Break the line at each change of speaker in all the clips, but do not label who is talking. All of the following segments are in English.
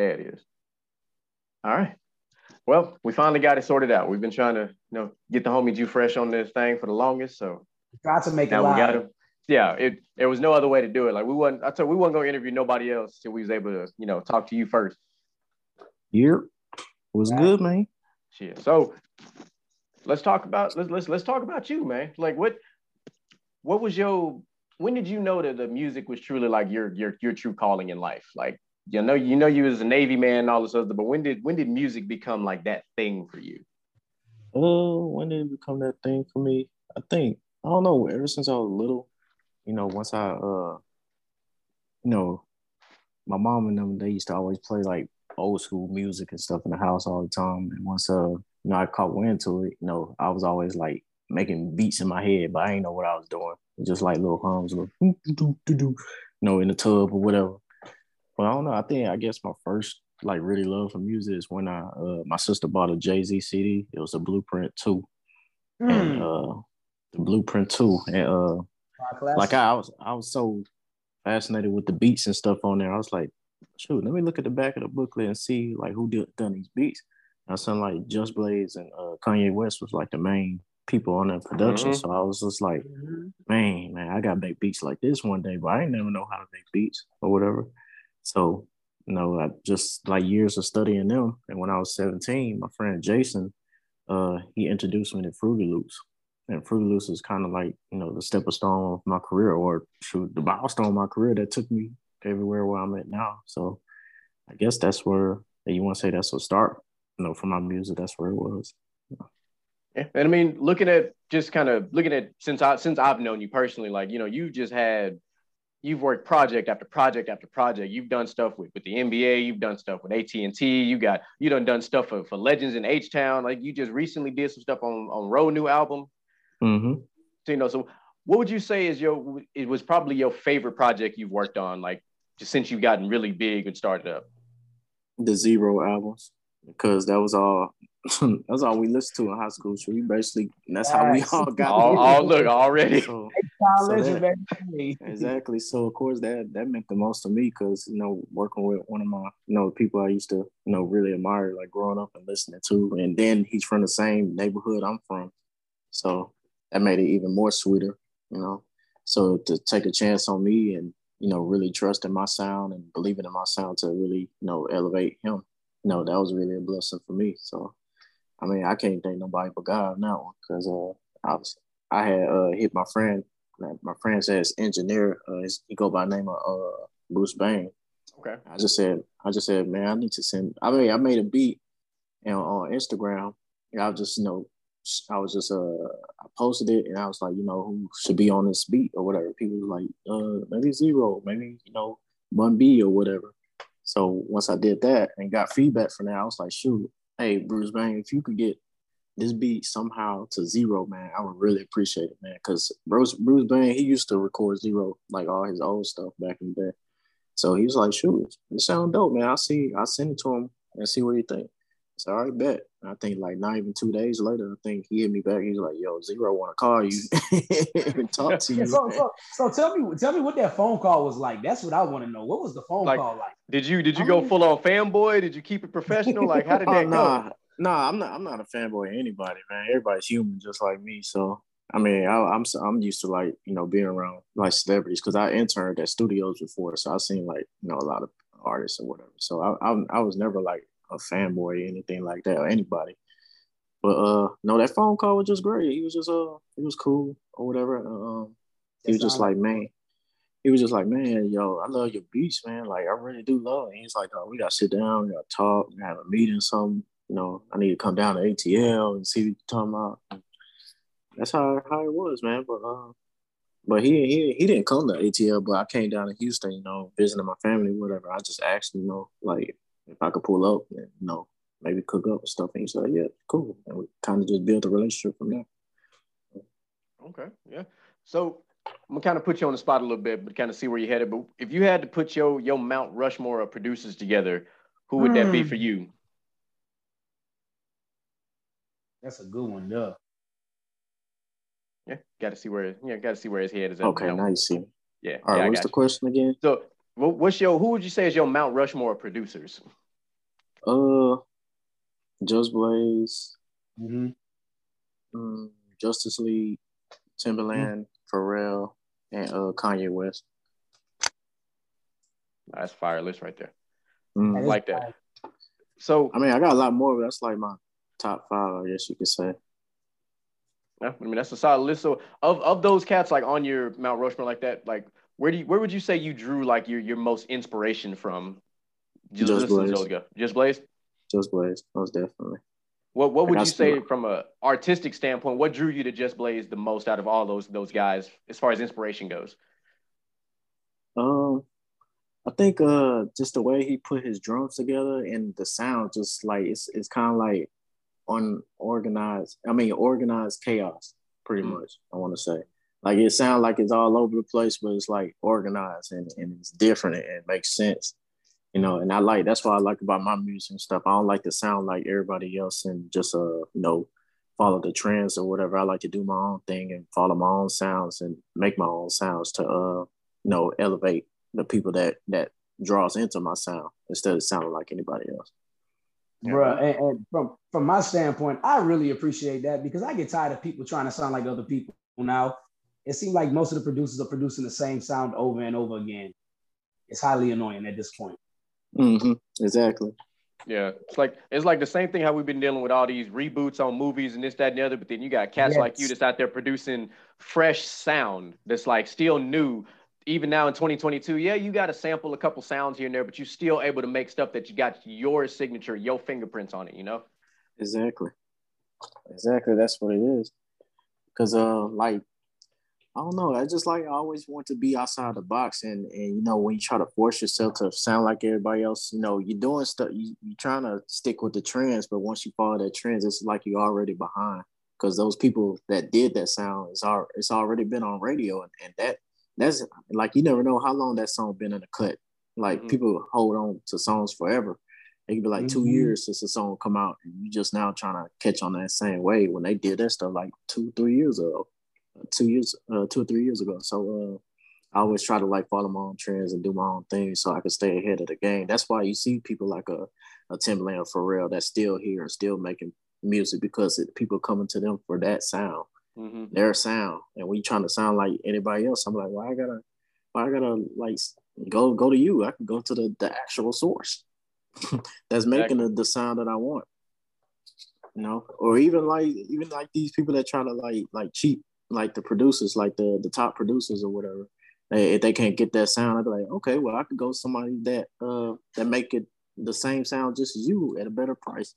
There it is. All right. Well, we finally got it sorted out. We've been trying to, you know, get the homie Ju Fresh on this thing for the longest. So
got to make
now
it live.
we got him. Yeah, it there was no other way to do it. Like we wasn't. I told we wasn't gonna interview nobody else till we was able to, you know, talk to you first.
Yep. Was good, man.
Shit. So let's talk about let's let's let's talk about you, man. Like what what was your when did you know that the music was truly like your your your true calling in life? Like you know you know you was a Navy man and all this other, but when did when did music become like that thing for you?
Uh, when did it become that thing for me? I think I don't know. Ever since I was little, you know, once I uh, you know, my mom and them they used to always play like old school music and stuff in the house all the time. And once uh, you know, I caught wind to it, you know, I was always like making beats in my head, but I didn't know what I was doing. Just like little hums, little doo, doo, doo, doo, you know, in the tub or whatever. But I don't know. I think I guess my first like really love for music is when I uh my sister bought a Jay Z CD. It was a Blueprint two, and
Hmm.
uh the Blueprint two, and uh like I, I was I was so fascinated with the beats and stuff on there. I was like, shoot, let me look at the back of the booklet and see like who did done these beats. And I saw like Just Blaze and uh, Kanye West was like the main people on that production.
Mhm.
So I was just like,
Mhm.
man, man, I gotta make beats like this one day, but I ain't never know how to make beats or whatever. So, you know, I just like years of studying them. And when I was 17, my friend Jason, uh, he introduced me to Fruity Loops. And Fruity Loops is kind of like, you know, the stepping stone of my career or shoot, the milestone of my career that took me everywhere where I'm at now. So I guess that's where you want to say that's a start, you know, for my music, that's where it was.
Yeah. And I mean, looking at just kind of looking at since I since I've known you personally, like you know, you just had you've worked project after project after project. You've done stuff with, with the NBA, you've done stuff with AT and T. You got you done done stuff for, for Legends in H Town. Like you just recently did some stuff on on Road new album.
Mm-hmm.
So you know, so what would you say is your it was probably your favorite project you've worked on, like just since you've gotten really big and started up.
the zero albums because that was all that's all we listened to in high school. So we basically that's how we all got
All, all look already.
So, So that- exactly. So of course that that meant the most to me because you know working with one of my you know people I used to you know really admire like growing up and listening to, and then he's from the same neighborhood I'm from, so that made it even more sweeter. You know, so to take a chance on me and you know really trust in my sound and believing in my sound to really you know elevate him, you know that was really a blessing for me. So I mean I can't thank nobody but God on that one because uh I was I had uh hit my friend my- friend says engineer. Uh, his- he go by the name of uh, Bruce Bain.
Okay.
I just said, I just said, man, I need to send. I mean, I made a beat, know, on Instagram. And I was just, you know, I was just, uh, I posted it, and I was like, you know, who should be on this beat or whatever. People were like, uh, maybe Z-Ro, maybe you know, Bun B or whatever. So once I did that and got feedback from that, I was like, shoot, hey, Bruce Bain, if you could get this beat somehow to Z-Ro, man, I would really appreciate it, man. Because Bruce Bruce Bain, he used to record Z-Ro, like all his old stuff back in the day. So he was like, shoot, it sound dope, man. I'll see, I'll send it to him and see what he think. So I already bet. I think like not even two days later, I think he hit me back. He's like, yo, Z-Ro wanna call you and talk to you.
so, so, so tell me, tell me what that phone call was like. That's what I want to know. What was the phone
Like-
call like?
Did you did you
I
go
mean-
full on fanboy? Did you keep it professional? Like how did
Oh,
that go?
nah, nah, I'm not. I'm not a fanboy of anybody, man. Everybody's human, just like me. So, I mean, I, I'm I'm used to like you know being around like celebrities because I interned at studios before, so I've seen like you know a lot of artists or whatever. So I I, I was never like a fanboy or anything like that or anybody. But uh, no, that phone call was just great. He was just uh, he was cool or whatever. Um, he was just like, man, he was just like, man, yo, I love your beats, man. Like, I really do love it. And he's like, oh, we gotta sit down, we gotta talk, we gotta have a meeting, or something. You know, I need to come down to ATL and see what you're talking about. That's how how it was, man. But uh, but he he he didn't come to ATL, but I came down to Houston, you know, visiting my family, whatever. I just asked, you know, like if I could pull up and you know maybe cook up and stuff. And he said, yeah, cool. And we kind of just built a relationship from there.
Okay, yeah. So I'm gonna kind of put you on the spot a little bit, but kind of see where you're headed. But if you had to put your your Mount Rushmore of producers together, who would that be
Hmm.
for you?
That's a good one, duh.
Yeah, got to see where yeah, got to see where his head is at.
Okay,
you
now you see.
Yeah.
All right,
yeah, I
what's the
you.
question again?
So, what's your who would you say is your Mount Rushmore of producers?
Uh, Just Blaze,
Mm-hmm.
um, Justice League, Timbaland, Pharrell, and uh Kanye West.
That's fire list right there.
Mm.
I like that. So
I mean, I got a lot more, but that's like my top five, I guess you could say.
Yeah, I mean that's a solid list. So of of those cats like on your Mount Rushmore like that, like where do you, where would you say you drew like your your most inspiration from?
Just Blaze.
Just Blaze.
Just Blaze, most definitely.
What what would you say from a artistic standpoint? What drew you to Just Blaze the most out of all those those guys as far as inspiration goes?
Um, I think uh just the way he put his drums together and the sound, just like it's it's kind of like unorganized. I mean, organized chaos, pretty
Mhm.
much. I want to say, like it sounds like it's all over the place, but it's like organized and, and it's different and it makes sense, you know. And I like that's what I like about my music and stuff. I don't like to sound like everybody else and just uh you know follow the trends or whatever. I like to do my own thing and follow my own sounds and make my own sounds to uh you know elevate the people that that draws into my sound instead of sounding like anybody else.
Yeah.
Bruh, and, and from from my standpoint, I really appreciate that because I get tired of people trying to sound like other people now. It seems like most of the producers are producing the same sound over and over again. It's highly annoying at this point.
Mm-hmm. Exactly.
Yeah, it's like it's like the same thing how we've been dealing with all these reboots on movies and this, that, and the other. But then you got cats like you that's out there producing fresh sound that's like still new. Even now in 2022, yeah, you got to sample a couple sounds here and there, but you're still able to make stuff that you got your signature, your fingerprints on it. You know?
Exactly. Exactly. That's what it is. Cause uh like I don't know. I just like I always want to be outside the box and and you know when you try to force yourself to sound like everybody else, you know, you're doing stuff you you're trying to stick with the trends, but once you follow that trends, it's like you're already behind. Cause those people that did that sound is al- it's already been on radio and, and that that's like you never know how long that song been in the cut. Like
Mhm.
people hold on to songs forever. It could be like two
Mhm.
years since a song come out, and you just now trying to catch on that same wave when they did that stuff like two, three years ago, two years, uh, two or three years ago. So uh, I always try to like follow my own trends and do my own thing so I can stay ahead of the game. That's why you see people like a, a Timbaland or Pharrell that's still here and still making music because it, people coming to them for that sound,
hmm
their sound. And we trying to sound like anybody else. I'm like, why I gotta, why I gotta like go go to you? I can go to the the actual source that's making the, the sound that I want. You know, or even like even like these people that try to like like cheat like the producers, like the the top producers or whatever. They, if they can't get that sound, I'd be like, okay, well, I could go somebody that uh that make it the same sound just as you at a better price.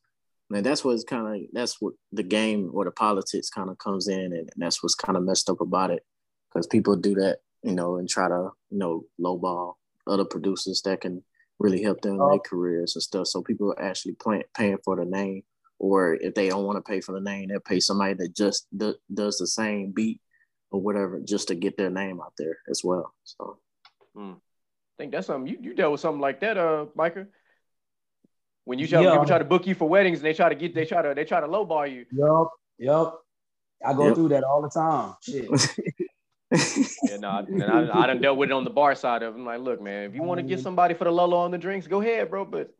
And that's what's kind of that's what the game or the politics kind of comes in, and that's what's kind of messed up about it, because people do that, you know, and try to you know lowball other producers that can really help them
Oh.
make careers and stuff. So people are actually pay, paying for the name, or if they don't want to pay for the name, they'll pay somebody that just do, does the same beat or whatever just to get their name out there as well. So
I think that's something you, you dealt with something like that, uh, Micah. When you try,
Yeah.
people try to book you for weddings and they try to get they try to they try to lowball you.
Yup, yup. I go
Yep.
through that all the time. Shit.
Yeah, no, and I, I done dealt with it on the bar side of it. I'm like, look, man, if you want to get somebody for the low low on the drinks, go ahead, bro. But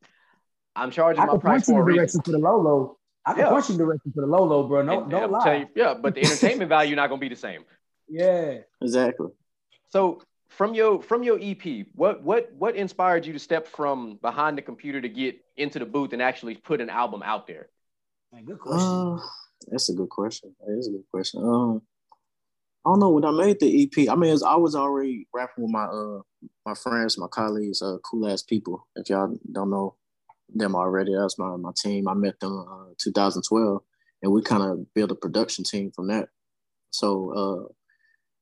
I'm charging
I
my
can
price
you
for a
the
reason.
direction for the Lolo. I can
Yeah.
point you in the direction for the Lolo, bro. No,
And- and
don't
I'm
lie.
telling you, yeah, but the entertainment value not gonna be the same.
Yeah.
exactly.
So from your from your EP, what what what inspired you to step from behind the computer to get into the booth and actually put an album out there?
Man, good question.
Uh, that's a good question. That is a good question. Um, I don't know when I made the EP. I mean, it's- I was already rapping with my uh my friends, my colleagues, uh, cool ass people. If y'all don't know them already, that's my my team. I met them uh 2012, and we kind of built a production team from that. So uh,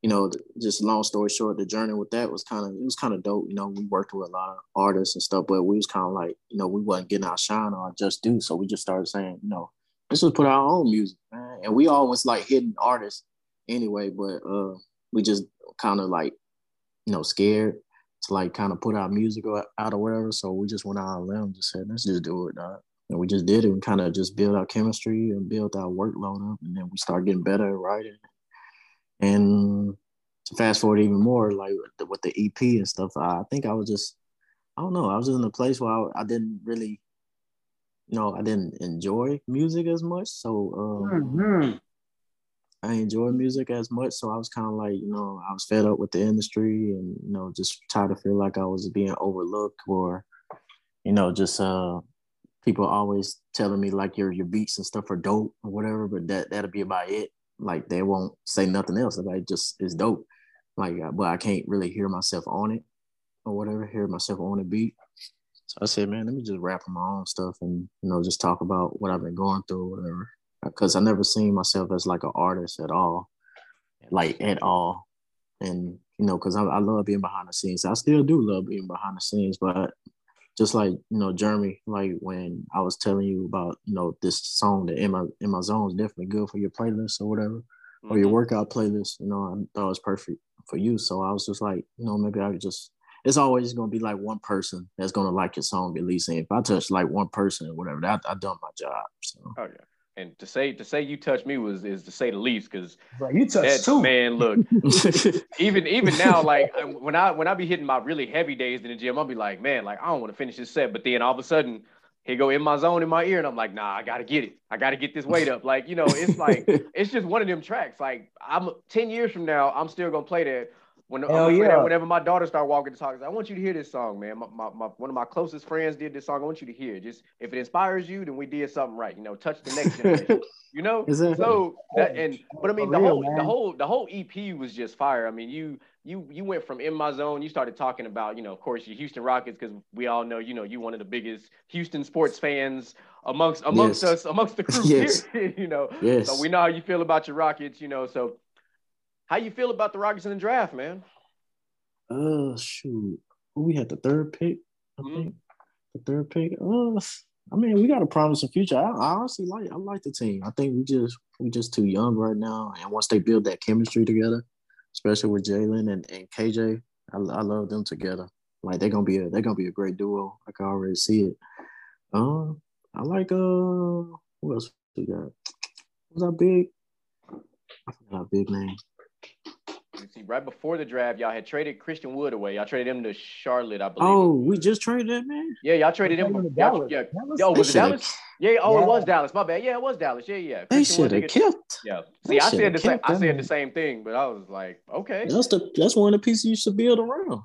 you know, just long story short, the journey with that was kind of it was kind of dope. You know, we worked with a lot of artists and stuff, but we was kind of like, you know, we wasn't getting our shine or just due. So we just started saying, you know, let's just put our own music, man. And we always like hidden artists anyway, but uh, we just kind of like, you know, scared to like kind of put our music out or whatever. So we just went out on a limb, just said, let's just do it, dog. And we just did it and kind of just build our chemistry and build our workload up. And then we started getting better at writing. And to fast forward even more, like with the, with the EP and stuff, I think I was just, I don't know, I was just in a place where I, I didn't really you know, I didn't enjoy music as much. So um, mm-hmm. I enjoy music as much. So I was kind of like, you know, I was fed up with the industry and, you know, just tired to feel like I was being overlooked or, you know, just uh people always telling me like your your beats and stuff are dope or whatever, but that that'll be about it. Like they won't say nothing else. Like just it's dope. Like, uh, but I can't really hear myself on it or whatever. Hear myself on the beat. So I said, man, let me just rap on my own stuff and you know just talk about what I've been going through, or whatever. Because I never seen myself as like an artist at all, like at all. And you know, because I, I love being behind the scenes. I still do love being behind the scenes, but just like you know Jeremy, like when I was telling you about you know this song that in my in my zone is definitely good for your playlist or whatever, mm-hmm. or your mm-hmm. workout playlist. You know, I thought it was perfect for you. So I was just like, you know, maybe I could just. It's always gonna be like one person that's gonna like your song at least. And if I touch like one person or whatever, that I done my job. So.
Oh yeah. And to say to say you touched me was is to say the least because
you touched too.
Man, look, even even now, like when I when I be hitting my really heavy days in the gym, I'll be like, man, like I don't want to finish this set, but then all of a sudden he go in my zone in my ear, and I'm like, nah, I gotta get it. I gotta get this weight up. Like you know, it's like it's just one of them tracks. Like I'm ten years from now, I'm still gonna play that when Hell yeah. whenever my daughter start walking the talk, I want you to hear this song, man. My, my, my, one of my closest friends did this song. I want you to hear it. Just if it inspires you, then we did something right. You know, touch the next generation. you know, so that and but I mean the real, whole man. the whole the whole EP was just fire. I mean, you you you went from in my zone. You started talking about you know, of course, your Houston Rockets because we all know you know you one of the biggest Houston sports fans amongst amongst yes. us amongst the crew yes. here. you know, yes. so we know how you feel about your Rockets. You know, so how you feel about the Rockets in the draft, man?
Uh, shoot, we had the third pick. I mm-hmm. think the third pick. Uh, I mean, we got a promising future. I, I, honestly like I like the team. I think we just we just too young right now, and once they build that chemistry together, especially with Jalen and, and KJ, I, I love them together. Like they're gonna be a they're gonna be a great duo. I can already see it. Um, I like uh, what else we got? Was that big? I forgot our big name.
You see, right before the draft, y'all had traded Christian Wood away. Y'all traded him to Charlotte, I believe.
Oh, we just traded that man.
Yeah, y'all traded him. From, Dallas. Yeah, oh, was it Dallas? Yeah. Oh, yeah. it was Dallas. My bad. Yeah, it was Dallas. Yeah, yeah.
They should have kept.
Yeah. See, I said the same. I said the same thing, but I was like, okay.
That's the that's one of the pieces you should build around.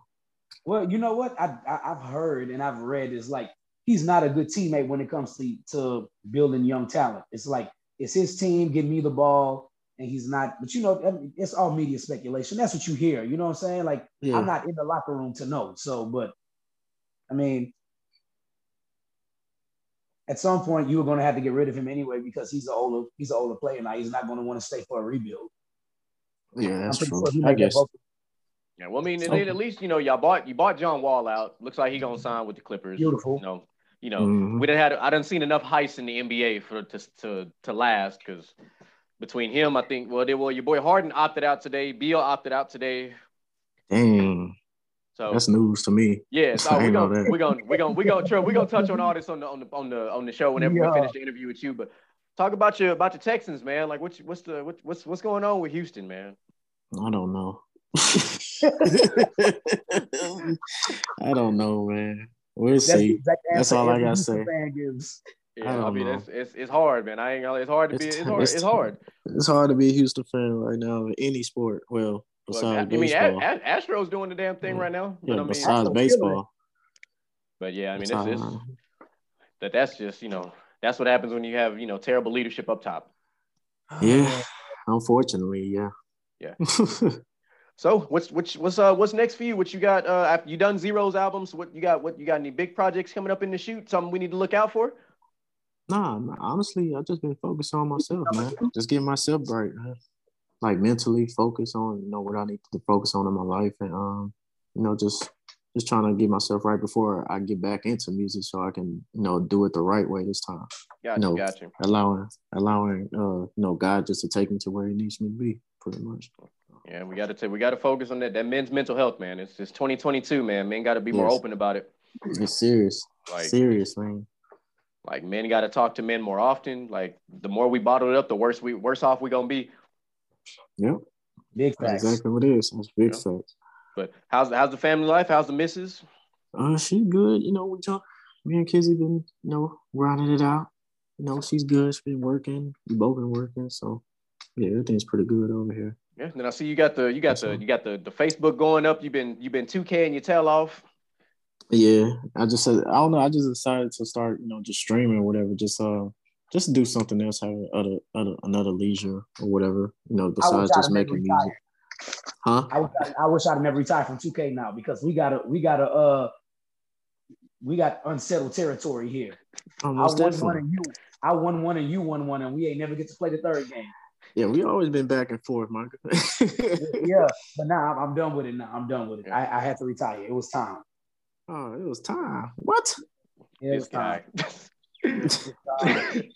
Well, you know what? I, I have heard and I've read is like he's not a good teammate when it comes to to building young talent. It's like it's his team. Give me the ball and he's not. But you know, it's all media speculation. That's what you hear. You know what I'm saying? Like yeah. I'm not in the locker room to know. So, but I mean, at some point you were going to have to get rid of him anyway because he's an older he's an older player now. He's not going to want to stay for a rebuild.
Yeah, that's true. Sure I guess.
Yeah, well, I mean, okay. at least you know y'all bought you bought John Wall out. Looks like he gonna sign with the Clippers.
Beautiful.
You know, you know, mm-hmm. we didn't had I didn't seen enough heists in the NBA for to to to last because between him, I think. Well, they, well, your boy Harden opted out today. Beal opted out today.
Dang. So that's news to me.
Yeah, so we're gonna, we're gonna we're gonna we're gonna we're gonna touch on all this on the on the on the on the show whenever yeah. we finish the interview with you. But talk about your about your Texans, man. Like what's what's the what's what's going on with Houston, man?
I don't know. I don't know, man. We'll that's see. That's all I gotta say.
Yeah, I, I mean know. it's, it's it's hard, man. I ain't gonna. It's hard to it's, be. It's hard. It's, it's, hard.
It's hard to be a Houston fan right now in any sport. Well, besides well, I
mean, a- Astros doing the damn thing yeah. right now.
Yeah,
but, I
mean, besides baseball.
But yeah, I mean, it's, it's that that's just you know that's what happens when you have you know terrible leadership up top.
Yeah, unfortunately, yeah.
Yeah. so what's what's what's uh what's next for you? What you got? Uh, after you done Z-Ros albums, what you got? What you got? Any big projects coming up in the shoot? Something we need to look out for?
Nah, honestly, I've just been focused on myself, man. Just getting myself right, man. Like mentally focus on, you know, what I need to focus on in my life, and um, you know, just just trying to get myself right before I get back into music, so I can, you know, do it the right way this time.
Gotcha, you know, gotcha.
Allowing, allowing, uh, you know, God just to take me to where He needs me to be, pretty much.
Yeah, we got to take we got to focus on that that men's mental health, man. It's it's 2022, man. Men got to be yes. more open about it.
It's serious, like, serious, man.
Like men got to talk to men more often. Like the more we bottle it up, the worse we worse off we gonna be.
Yep.
Big facts.
Exactly what it is. That's big facts.
But how's how's the family life? How's the missus?
Uh, she good. You know, we talk. me and Kizzy been, you know, grinding it out. You know, she's good. She's been working. We both been working. So yeah, everything's pretty good over here.
Yeah. And Then I see you got the you got That's the you got the the Facebook going up. You've been you've been 2K and your tail off.
Yeah. I just said I don't know. I just decided to start, you know, just streaming or whatever. Just uh just do something else, have other, other another leisure or whatever, you know, besides just making music. Huh?
I wish, I, wish I'd never retired from 2K now because we gotta we gotta uh we got unsettled territory here. Almost I won definitely. one and you I won one and you won one and we ain't never get to play the third game.
Yeah, we always been back and forth, Michael.
yeah, but now I'm, I'm, done with it. Now I'm done with it. I, I had to retire. It was time.
Oh, it was time. What?
Yeah, it was time.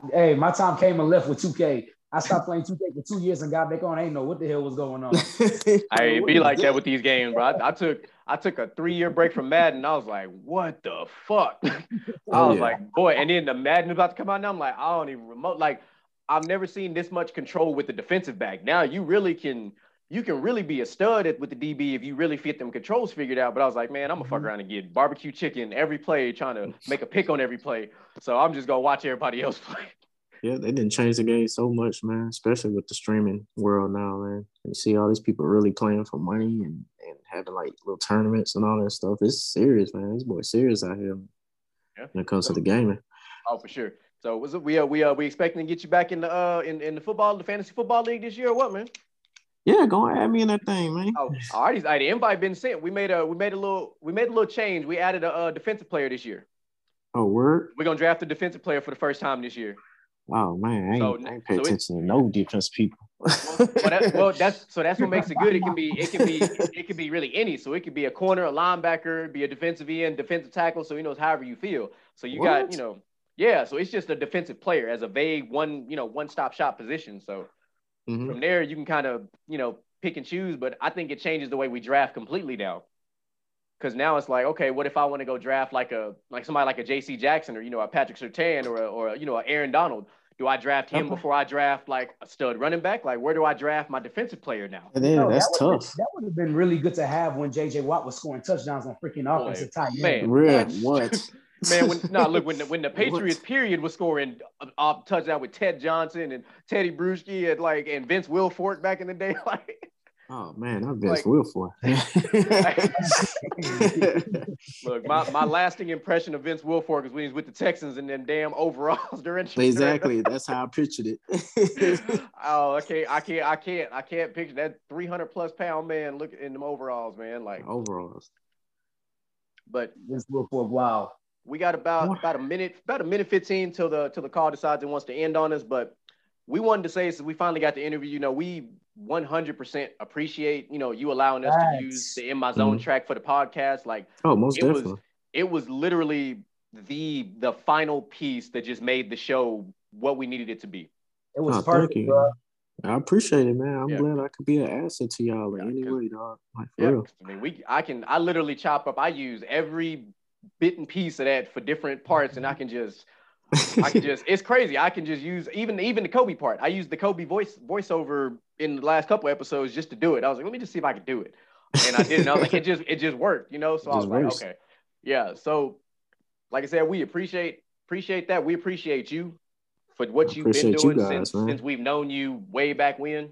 hey, my time came and left with 2K. I stopped playing 2K for two years and got back on. I ain't know what the hell was going on.
I it be like that with these games, bro. I, I, took I took a three year break from Madden. I was like, what the fuck? I oh, was yeah. like, boy, and then the Madden about to come out now. I'm like, I don't even remote. Like, I've never seen this much control with the defensive back. Now you really can you can really be a stud at, with the DB if you really fit them controls figured out. But I was like, man, I'm gonna fuck mm-hmm. around and get barbecue chicken every play, trying to make a pick on every play. So I'm just gonna watch everybody else play.
Yeah, they didn't change the game so much, man. Especially with the streaming world now, man. You see all these people really playing for money and, and having like little tournaments and all that stuff. It's serious, man. This boy serious out here yeah. when it comes to the gaming.
Oh, for sure. So was it we uh we uh we expecting to get you back in the uh in, in the football the fantasy football league this year or what man?
Yeah, go add me in that thing, man.
Oh, already, the invite been sent. We made a we made a little we made a little change. We added a, a defensive player this year.
Oh, word.
We're gonna draft a defensive player for the first time this year.
Oh man, I ain't, so, I ain't pay so attention to no defense people.
well, that, well, that's so that's what makes it good. It can be it can be it can be really any. So it could be a corner, a linebacker, be a defensive end, defensive tackle. So he knows however you feel. So you what? got you know yeah. So it's just a defensive player as a vague one you know one stop shop position. So mm-hmm. from there you can kind of you know pick and choose. But I think it changes the way we draft completely now. Because now it's like, okay, what if I want to go draft like a like somebody like a J.C. Jackson or you know a Patrick Surtain or a, or a, you know a Aaron Donald? Do I draft him okay. before I draft like a stud running back? Like, where do I draft my defensive player now?
Yeah, no, that's
that
tough.
Been, that would have been really good to have when JJ Watt was scoring touchdowns on freaking offensive tight end.
Man, Red, what?
Man, when no, look when the when the Patriots what? period was scoring uh, touchdown with Ted Johnson and Tedy Bruschi and like and Vince Wilfork back in the day, like
Oh man, I've been like, Wilfork.
Look, my, my lasting impression of Vince Wilfork is when he's with the Texans and then damn overalls during
exactly. That's how I pictured
it. oh, okay. I can't. I can't. I can't picture that 300 plus pound man look in them overalls, man. Like
overalls.
But
Vince Wilfork, wow.
We got about about a minute, about a minute 15 till the till the call decides it wants to end on us. But we wanted to say since we finally got the interview, you know, we 100% appreciate you know you allowing us That's, to use the in my zone mm-hmm. track for the podcast like
oh most
it
definitely
was it was literally the the final piece that just made the show what we needed it to be
it was oh, perfect bro.
I appreciate it, man. I'm yeah. glad I could be an asset to y'all in any way, dog. Like, yeah, real.
I mean, we I can I literally chop up. I use every bit and piece of that for different parts, and I can just I can just it's crazy. I can just use even even the Kobe part. I use the Kobe voice voiceover in the last couple episodes just to do it. I was like, let me just see if I can do it. And I didn't. I was like, it just it just worked, you know. So I was like, okay. Yeah. So like I said, we appreciate appreciate that. We appreciate you for what you've been doing you guys, since man. since we've known you way back when.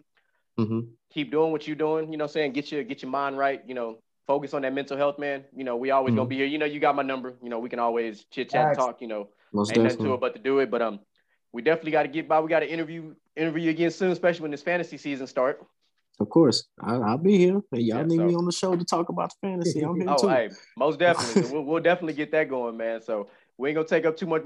Mm-hmm. Keep doing what you're doing, you know, saying get your get your mind right, you know, focus on that mental health, man. You know, we always mm-hmm. gonna be here. You know, you got my number. You know, we can always chit chat, talk. You know, Most ain't definitely. nothing to it but to do it. But um, we definitely got to get by. We got to interview interview you again soon, especially when this fantasy season start.
Of course, I'll, I'll be here. Hey, y'all yeah, need so. me on the show to talk about the fantasy. I'm here
oh,
too.
Hey, most definitely. we'll, we'll definitely get that going, man. So we ain't gonna take up too much